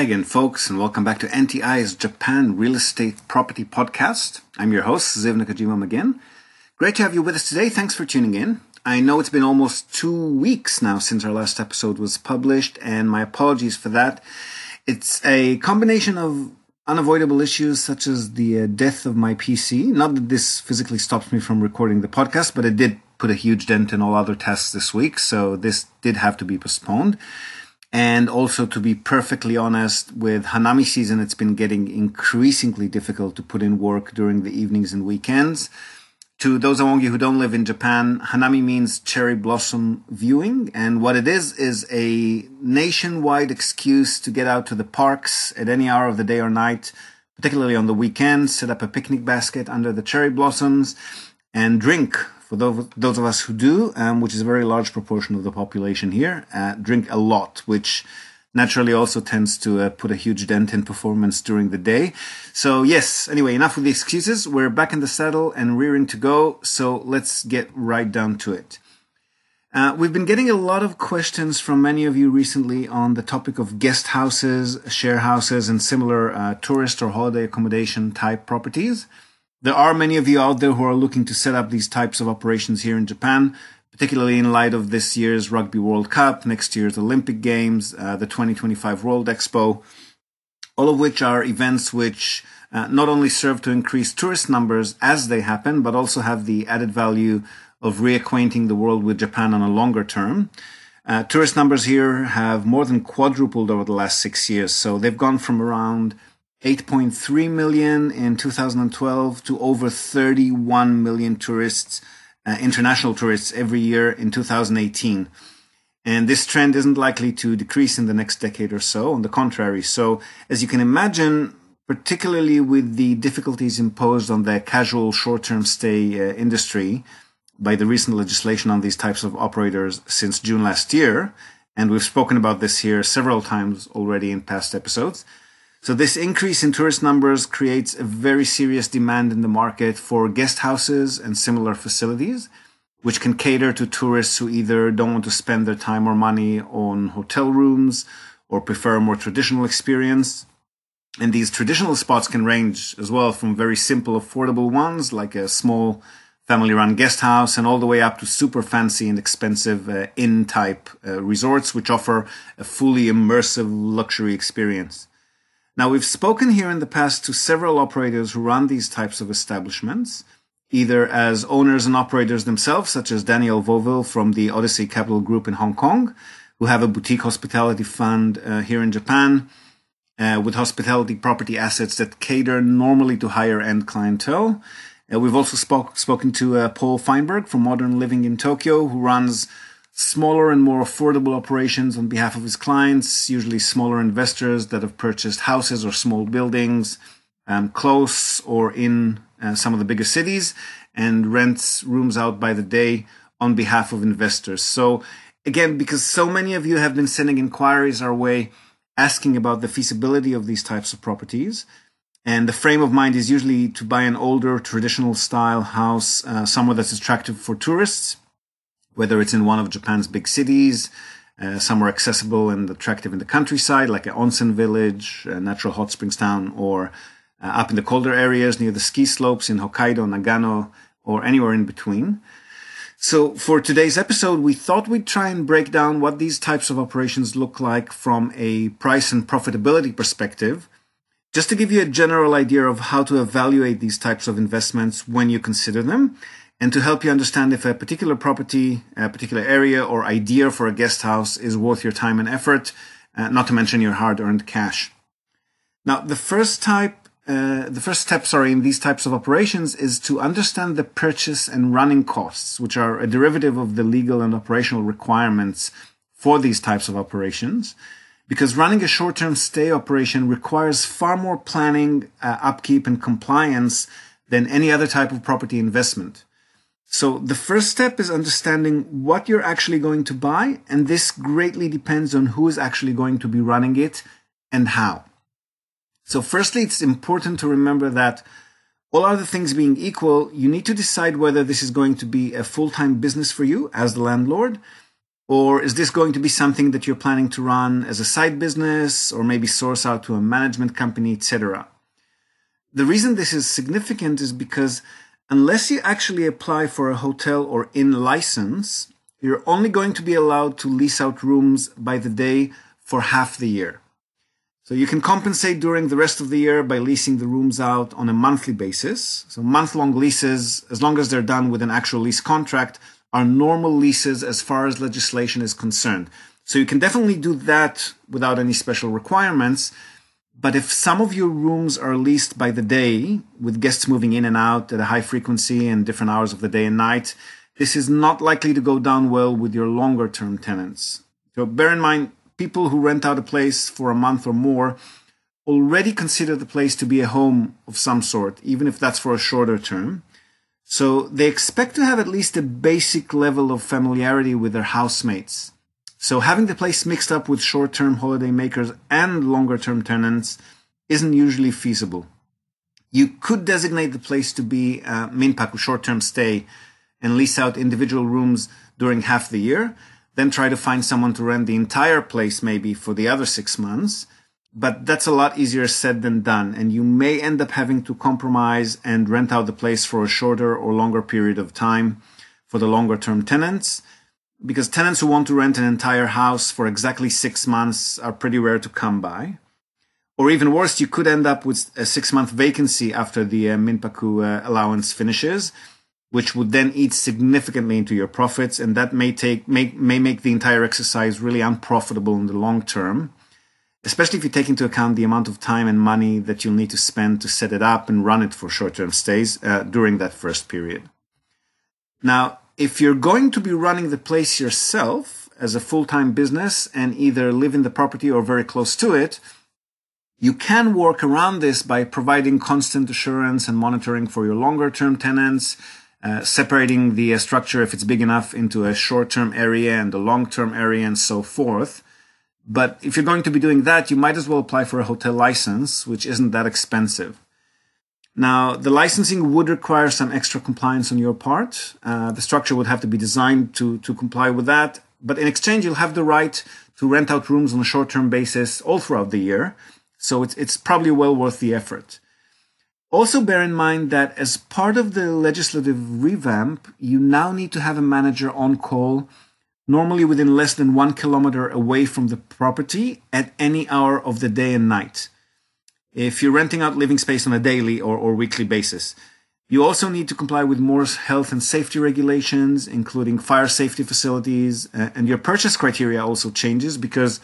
Hi again, folks, and welcome back to NTI's Japan Real Estate Property Podcast. I'm your host, Ziv Nakajima again. Great to have you with us today. Thanks for tuning in. I know it's been almost two weeks now since our last episode was published, and my apologies for that. It's a combination of unavoidable issues such as the uh, death of my PC. Not that this physically stops me from recording the podcast, but it did put a huge dent in all other tasks this week, so this did have to be postponed. And also, to be perfectly honest, with Hanami season, it's been getting increasingly difficult to put in work during the evenings and weekends. To those among you who don't live in Japan, Hanami means cherry blossom viewing. And what it is, is a nationwide excuse to get out to the parks at any hour of the day or night, particularly on the weekends, set up a picnic basket under the cherry blossoms and drink for those, those of us who do, um, which is a very large proportion of the population here, uh, drink a lot, which naturally also tends to uh, put a huge dent in performance during the day. So yes, anyway, enough with the excuses. We're back in the saddle and rearing to go. So let's get right down to it. Uh, we've been getting a lot of questions from many of you recently on the topic of guest houses, share houses, and similar uh, tourist or holiday accommodation type properties. There are many of you out there who are looking to set up these types of operations here in Japan, particularly in light of this year's Rugby World Cup, next year's Olympic Games, uh, the 2025 World Expo, all of which are events which uh, not only serve to increase tourist numbers as they happen, but also have the added value of reacquainting the world with Japan on a longer term. Uh, tourist numbers here have more than quadrupled over the last six years, so they've gone from around 8.3 million in 2012 to over 31 million tourists, uh, international tourists every year in 2018. And this trend isn't likely to decrease in the next decade or so. On the contrary. So as you can imagine, particularly with the difficulties imposed on the casual short-term stay uh, industry by the recent legislation on these types of operators since June last year, and we've spoken about this here several times already in past episodes, so this increase in tourist numbers creates a very serious demand in the market for guest houses and similar facilities, which can cater to tourists who either don't want to spend their time or money on hotel rooms or prefer a more traditional experience. And these traditional spots can range as well from very simple, affordable ones like a small family run guest house and all the way up to super fancy and expensive uh, inn type uh, resorts, which offer a fully immersive luxury experience. Now, we've spoken here in the past to several operators who run these types of establishments, either as owners and operators themselves, such as Daniel Vovil from the Odyssey Capital Group in Hong Kong, who have a boutique hospitality fund uh, here in Japan uh, with hospitality property assets that cater normally to higher end clientele. Uh, we've also spoke, spoken to uh, Paul Feinberg from Modern Living in Tokyo, who runs smaller and more affordable operations on behalf of his clients, usually smaller investors that have purchased houses or small buildings um, close or in uh, some of the bigger cities and rents rooms out by the day on behalf of investors. So, again, because so many of you have been sending inquiries our way asking about the feasibility of these types of properties. And the frame of mind is usually to buy an older traditional style house uh, somewhere that's attractive for tourists whether it's in one of Japan's big cities, uh, somewhere accessible and attractive in the countryside, like an onsen village, a natural hot springs town, or uh, up in the colder areas near the ski slopes in Hokkaido, Nagano, or anywhere in between. So for today's episode, we thought we'd try and break down what these types of operations look like from a price and profitability perspective, just to give you a general idea of how to evaluate these types of investments when you consider them and to help you understand if a particular property, a particular area or idea for a guest house is worth your time and effort, uh, not to mention your hard earned cash. Now, the first type, uh, the first step, sorry, in these types of operations is to understand the purchase and running costs, which are a derivative of the legal and operational requirements for these types of operations. Because running a short-term stay operation requires far more planning, uh, upkeep, and compliance than any other type of property investment. So the first step is understanding what you're actually going to buy. And this greatly depends on who is actually going to be running it and how. So firstly, it's important to remember that all other things being equal, you need to decide whether this is going to be a full-time business for you as the landlord, Or is this going to be something that you're planning to run as a side business or maybe source out to a management company, etc.? The reason this is significant is because unless you actually apply for a hotel or inn license, you're only going to be allowed to lease out rooms by the day for half the year. So you can compensate during the rest of the year by leasing the rooms out on a monthly basis. So month long leases, as long as they're done with an actual lease contract, are normal leases as far as legislation is concerned. So you can definitely do that without any special requirements. But if some of your rooms are leased by the day, with guests moving in and out at a high frequency and different hours of the day and night, this is not likely to go down well with your longer term tenants. So bear in mind, people who rent out a place for a month or more already consider the place to be a home of some sort, even if that's for a shorter term. So they expect to have at least a basic level of familiarity with their housemates. So having the place mixed up with short-term holiday makers and longer-term tenants isn't usually feasible. You could designate the place to be uh, a minpaku, short-term stay, and lease out individual rooms during half the year, then try to find someone to rent the entire place maybe for the other six months, but that's a lot easier said than done. And you may end up having to compromise and rent out the place for a shorter or longer period of time for the longer term tenants. Because tenants who want to rent an entire house for exactly six months are pretty rare to come by. Or even worse, you could end up with a six month vacancy after the uh, Minpaku uh, allowance finishes, which would then eat significantly into your profits. And that may take, may, may make the entire exercise really unprofitable in the long term especially if you take into account the amount of time and money that you'll need to spend to set it up and run it for short term stays uh, during that first period. Now, if you're going to be running the place yourself as a full time business and either live in the property or very close to it, you can work around this by providing constant assurance and monitoring for your longer term tenants, uh, separating the uh, structure if it's big enough into a short term area and a long term area and so forth. But if you're going to be doing that, you might as well apply for a hotel license, which isn't that expensive. Now, the licensing would require some extra compliance on your part. Uh, the structure would have to be designed to, to comply with that. But in exchange, you'll have the right to rent out rooms on a short term basis all throughout the year. So it's, it's probably well worth the effort. Also, bear in mind that as part of the legislative revamp, you now need to have a manager on call normally within less than one kilometer away from the property at any hour of the day and night. If you're renting out living space on a daily or, or weekly basis, you also need to comply with more health and safety regulations, including fire safety facilities, and your purchase criteria also changes because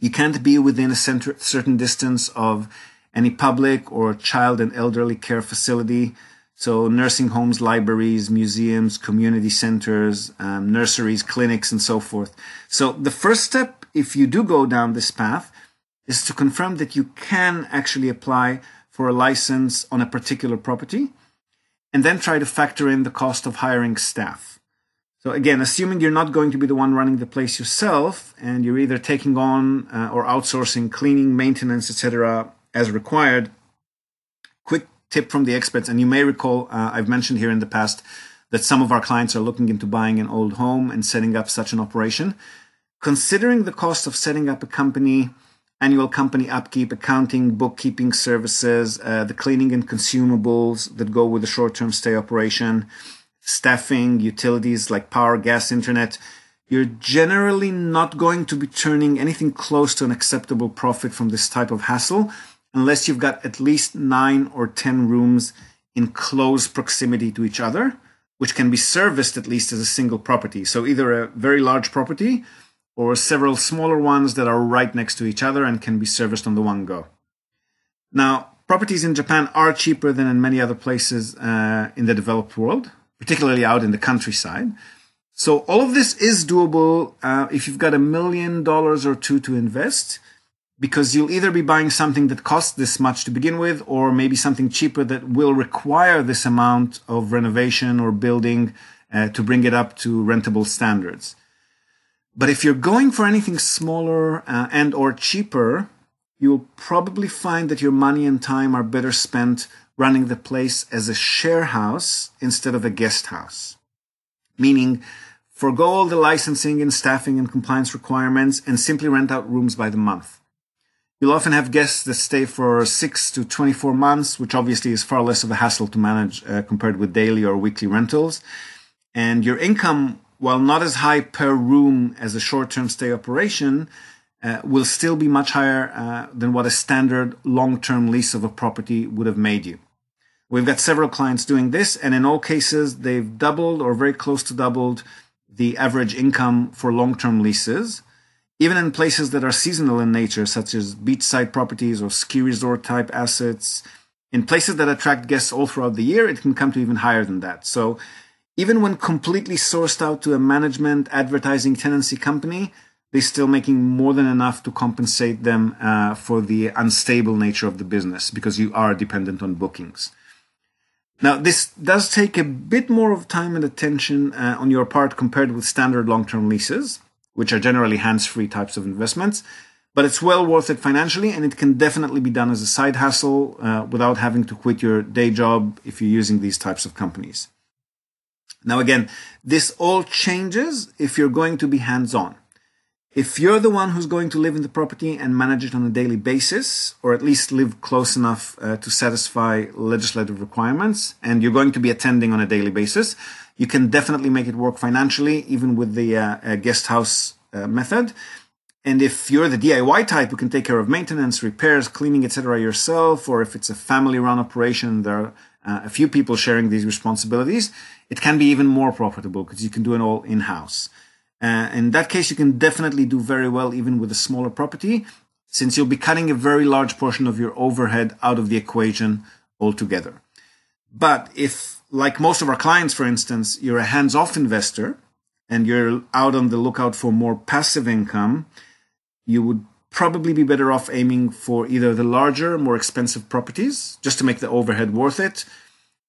you can't be within a certain distance of any public or child and elderly care facility so nursing homes, libraries, museums, community centers, um, nurseries, clinics, and so forth. So the first step, if you do go down this path, is to confirm that you can actually apply for a license on a particular property and then try to factor in the cost of hiring staff. So again, assuming you're not going to be the one running the place yourself and you're either taking on uh, or outsourcing cleaning, maintenance, etc. as required, quick tip from the experts. And you may recall, uh, I've mentioned here in the past that some of our clients are looking into buying an old home and setting up such an operation. Considering the cost of setting up a company, annual company upkeep, accounting, bookkeeping services, uh, the cleaning and consumables that go with the short term stay operation, staffing, utilities like power, gas, internet, you're generally not going to be turning anything close to an acceptable profit from this type of hassle unless you've got at least nine or 10 rooms in close proximity to each other, which can be serviced at least as a single property. So either a very large property or several smaller ones that are right next to each other and can be serviced on the one go. Now, properties in Japan are cheaper than in many other places uh, in the developed world, particularly out in the countryside. So all of this is doable uh, if you've got a million dollars or two to invest because you'll either be buying something that costs this much to begin with, or maybe something cheaper that will require this amount of renovation or building uh, to bring it up to rentable standards. But if you're going for anything smaller uh, and or cheaper, you'll probably find that your money and time are better spent running the place as a share house instead of a guest house. Meaning, forego all the licensing and staffing and compliance requirements, and simply rent out rooms by the month. You'll often have guests that stay for 6 to 24 months, which obviously is far less of a hassle to manage uh, compared with daily or weekly rentals. And your income, while not as high per room as a short term stay operation, uh, will still be much higher uh, than what a standard long term lease of a property would have made you. We've got several clients doing this, and in all cases, they've doubled or very close to doubled the average income for long term leases. Even in places that are seasonal in nature, such as beachside properties or ski resort type assets, in places that attract guests all throughout the year, it can come to even higher than that. So, even when completely sourced out to a management, advertising, tenancy company, they're still making more than enough to compensate them uh, for the unstable nature of the business because you are dependent on bookings. Now, this does take a bit more of time and attention uh, on your part compared with standard long term leases, which are generally hands free types of investments, but it's well worth it financially and it can definitely be done as a side hustle uh, without having to quit your day job if you're using these types of companies. Now, again, this all changes if you're going to be hands on. If you're the one who's going to live in the property and manage it on a daily basis, or at least live close enough uh, to satisfy legislative requirements, and you're going to be attending on a daily basis, you can definitely make it work financially, even with the uh, uh, guest house uh, method. And if you're the DIY type who can take care of maintenance, repairs, cleaning, etc. yourself, or if it's a family-run operation, there are uh, a few people sharing these responsibilities, it can be even more profitable because you can do it all in-house. Uh, in that case, you can definitely do very well even with a smaller property, since you'll be cutting a very large portion of your overhead out of the equation altogether. But if, like most of our clients, for instance, you're a hands off investor and you're out on the lookout for more passive income, you would probably be better off aiming for either the larger, more expensive properties just to make the overhead worth it,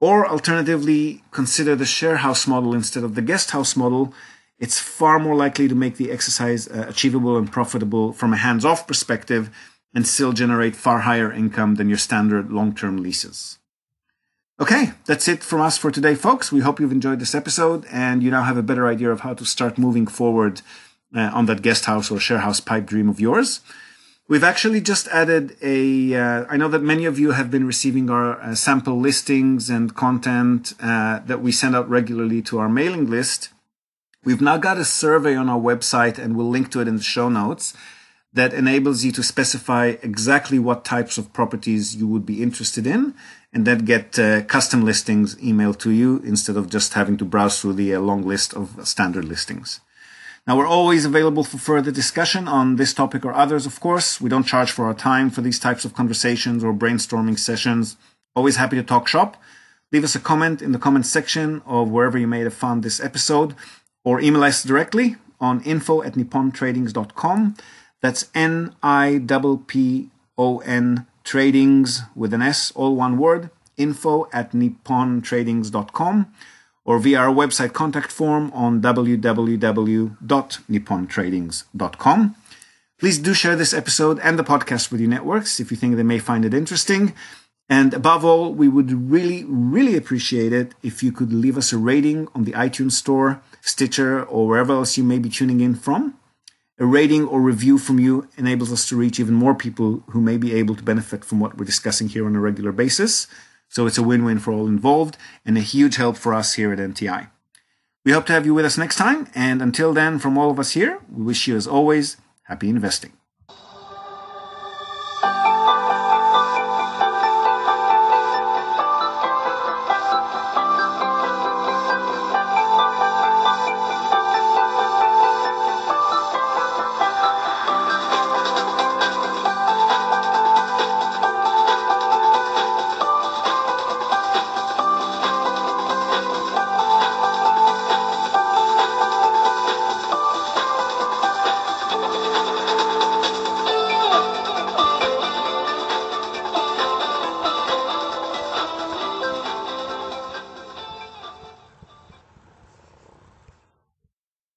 or alternatively, consider the share house model instead of the guest house model it's far more likely to make the exercise uh, achievable and profitable from a hands off perspective and still generate far higher income than your standard long term leases. Okay, that's it from us for today, folks. We hope you've enjoyed this episode and you now have a better idea of how to start moving forward uh, on that guest house or share house pipe dream of yours. We've actually just added a. Uh, I know that many of you have been receiving our uh, sample listings and content uh, that we send out regularly to our mailing list. We've now got a survey on our website and we'll link to it in the show notes that enables you to specify exactly what types of properties you would be interested in and then get uh, custom listings emailed to you instead of just having to browse through the uh, long list of standard listings. Now, we're always available for further discussion on this topic or others, of course. We don't charge for our time for these types of conversations or brainstorming sessions. Always happy to talk shop. Leave us a comment in the comment section of wherever you may have found this episode or email us directly on info at nippontradings.com. That's N I P O N tradings with an S, all one word, info at nippontradings.com or via our website contact form on www.nippontradings.com. Please do share this episode and the podcast with your networks if you think they may find it interesting. And above all, we would really, really appreciate it if you could leave us a rating on the iTunes Store, Stitcher, or wherever else you may be tuning in from. A rating or review from you enables us to reach even more people who may be able to benefit from what we're discussing here on a regular basis. So it's a win win for all involved and a huge help for us here at NTI. We hope to have you with us next time. And until then, from all of us here, we wish you, as always, happy investing.